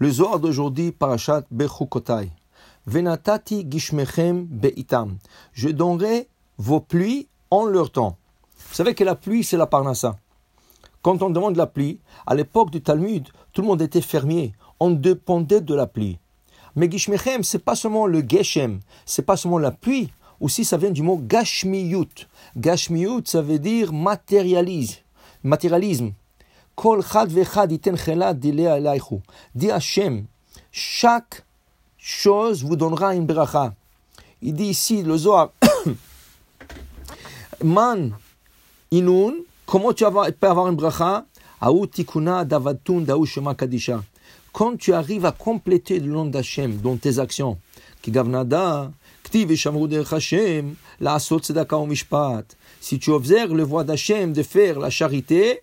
Le Zohar d'aujourd'hui, Parashat Bechukotai. Venatati gishmechem beitam. Je donnerai vos pluies en leur temps. Vous savez que la pluie, c'est la parnassa. Quand on demande la pluie, à l'époque du Talmud, tout le monde était fermier. On dépendait de la pluie. Mais gishmechem, c'est pas seulement le geshem, c'est pas seulement la pluie. Aussi, ça vient du mot gashmiyut. Gashmiyut, ça veut dire matérialise, matérialisme. Kol chad vechad iten Dit Hashem, chaque chose vous donnera une bracha. Il dit ici, le Zohar, Man inun, comment tu peux avoir une bracha. Quand tu arrives à compléter le nom d'Hachem dans tes actions. Si tu observes le voie d'Hachem de faire la charité,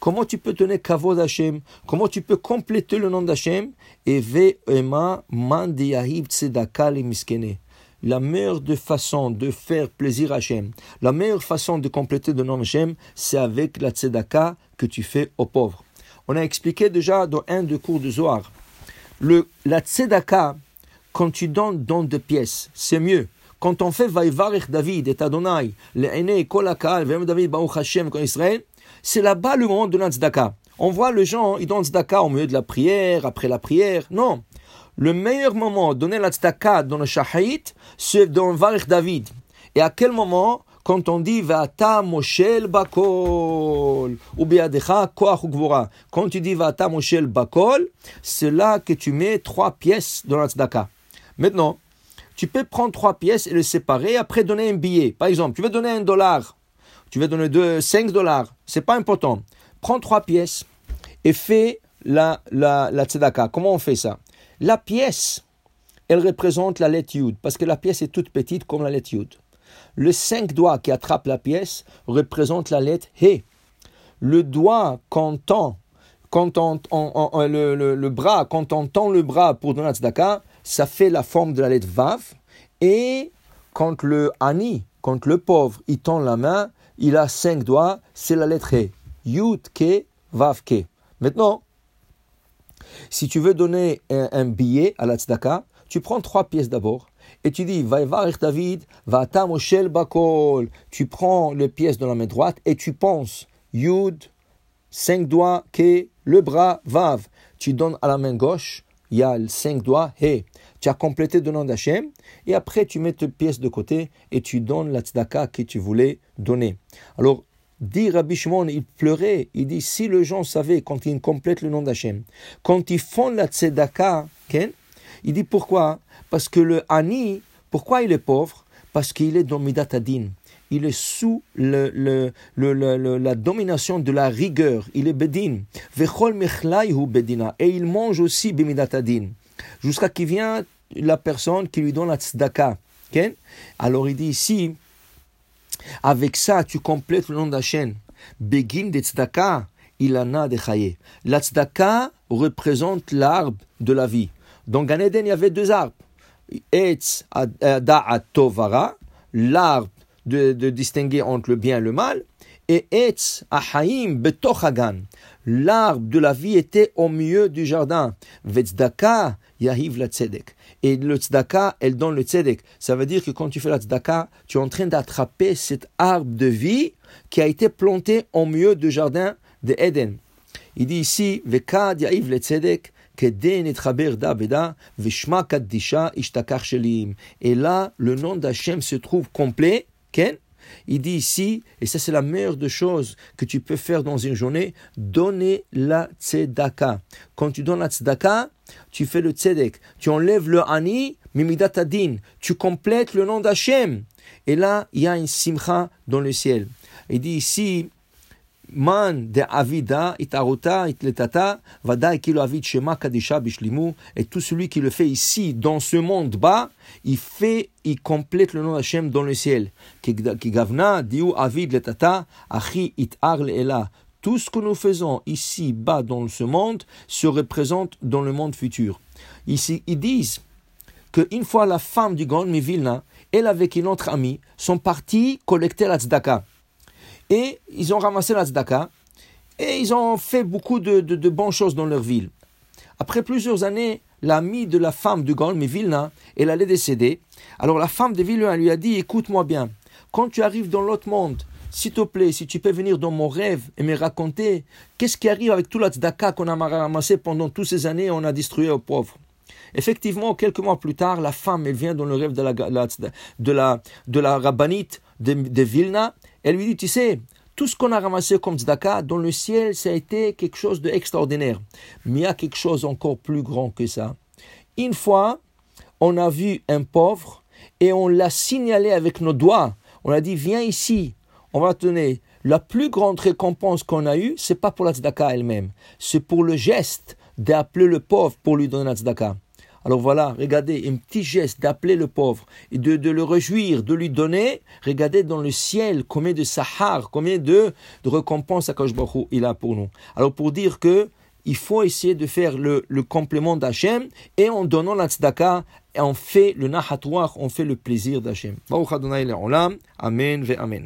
Comment tu peux tenir Kavod Hashem Comment tu peux compléter le nom d'Hachem? Et la meilleure de façon de faire plaisir à Hachem, la meilleure façon de compléter le nom d'Hachem, c'est avec la tzedaka que tu fais aux pauvres. On a expliqué déjà dans un des cours de Zohar. La tzedaka, quand tu donnes dans deux pièces, c'est mieux. Quand on fait Vaïvarech David et Adonai, le Ene, Kolakal, David, Baruch Hashem, Israël, c'est là-bas le moment de la tzedaka. On voit les gens, ils donnent tzedaka au milieu de la prière, après la prière. Non. Le meilleur moment de donner la tzedaka dans le shahit, c'est dans Varech David. Et à quel moment? Quand on dit Vata Moshel Bakol ou Biadecha Koach Quand tu dis Vata Moshel Bakol, c'est là que tu mets trois pièces dans la tzedaka. Maintenant, tu peux prendre trois pièces et les séparer, après donner un billet. Par exemple, tu veux donner un dollar, tu veux donner deux, cinq dollars, c'est pas important. Prends trois pièces et fais la, la, la tzedaka. Comment on fait ça? La pièce, elle représente la lettre Yud, parce que la pièce est toute petite comme la lettre Yud. Le cinq doigts qui attrape la pièce représente la lettre He. Le doigt quand quand on, le, le, le, bras, quand on tend le bras pour donner la tzedaka, ça fait la forme de la lettre Vav. Et quand le Ani, quand le pauvre, il tend la main, il a cinq doigts, c'est la lettre E. Yud, Ke, Vav, Ke. Maintenant, si tu veux donner un, billet à la tzedaka, tu prends trois pièces d'abord et tu dis Vaïvarech David, Vata Moshel Bakol. Tu prends les pièces de la main droite et tu penses Yud, cinq doigts, Ke, le bras, Vav. Tu donnes à la main gauche il y a cinq doigts, He. Tu as complété le nom d'Hachem, et après tu mets tes pièces de côté et tu donnes la tzedaka que tu voulais donner. Alors, dit Rabbi Shimon, il pleurait, il dit, si les gens savaient quand ils complètent le nom d'Hachem, quand ils font la tzedaka, il dit pourquoi? Parce que le Ani, pourquoi il est pauvre? Parce qu'il est dans Midat Adin il est sous le, le, le, la domination de la rigueur. Il est bedin. bedina. Et il mange aussi bimidatadin. Jusqu'à qu'il vient la personne qui lui donne la tzedaka. Alors il dit ici, avec ça, tu complètes le nom d'Hachem. Begin de tzedaka, il en a de chaye. La tzedaka représente l'arbre de la vie. Dans Gan il y avait deux arbres. Etz da'at tovara, l'arbre de, distinguer entre le bien et le mal. Et Etz Ahaim Betochagan, l'arbre de la vie était au milieu du jardin. Vetzdaka Yahiv la tzedek. Et le tzedaka, elle donne le tzedek. Ça veut dire que quand tu fais la tzedaka, tu es en train d'attraper cet arbre de vie qui a été planté au milieu du jardin de Eden. Il dit ici, Vekad Yahiv le tzedek, et là, le nom d'Hachem se trouve il dit ici, et ça c'est la meilleure des choses que tu peux faire dans une journée, donner la tzedaka. Quand tu donnes la tzedaka, tu fais le tzedek. Tu enlèves le ani, mimidatadin. Tu complètes le nom d'Hachem. Et là, il y a une simcha dans le ciel. Il dit ici, Man de Avida, Itarota, Itletata, Vada Kilo Avid Shema Bishlimu, et tout celui qui le fait ici, dans ce monde bas, il fait, il complète le nom d'Hachem dans le ciel. Ki Gavna, Diu Avid Letata, Achi Itar Leela. Tout ce que nous faisons ici bas dans ce monde se représente dans le monde futur. Ici, ils disent qu'une fois la femme du grand Mivilna, elle avec une autre amie, sont partis collecter la tzedaka. Et ils ont ramassé la tzedaka et ils ont fait beaucoup de, bonnes choses dans leur ville. Après plusieurs années, l'amie de la femme du Gaon Vilna, elle allait décéder. Alors la femme de Vilna lui a dit Écoute-moi bien, quand tu arrives dans l'autre monde, s'il te plaît, si tu peux venir dans mon rêve et me raconter qu'est-ce qui arrive avec tout la tzedaka qu'on a ramassé pendant toutes ces années, on a distribué aux pauvres? Effectivement, quelques mois plus tard, la femme, elle vient dans le rêve de la, de de la rabbinite de Vilna elle lui dit, tu sais, tout ce qu'on a ramassé comme tzedaka, dans le ciel, ça a été quelque chose d'extraordinaire. Mais il y a quelque chose encore plus grand que ça. Une fois, on a vu un pauvre et on l'a signalé avec nos doigts. On a dit, viens ici, on va te donner. La plus grande récompense qu'on a eue, c'est pas pour la tzedaka elle-même, c'est pour le geste d'appeler le pauvre pour lui donner la tzedaka. Alors voilà, regardez, un petit geste d'appeler le pauvre et de, le réjouir, de lui donner. Regardez dans le ciel combien de sahar, combien de, de récompenses Baruch il a pour nous. Alors pour dire que il faut essayer de faire le, complément d'Hachem et en donnant la tzedaka, on fait le nahatouar, on fait le plaisir d'Hachem. Amen ve Amen.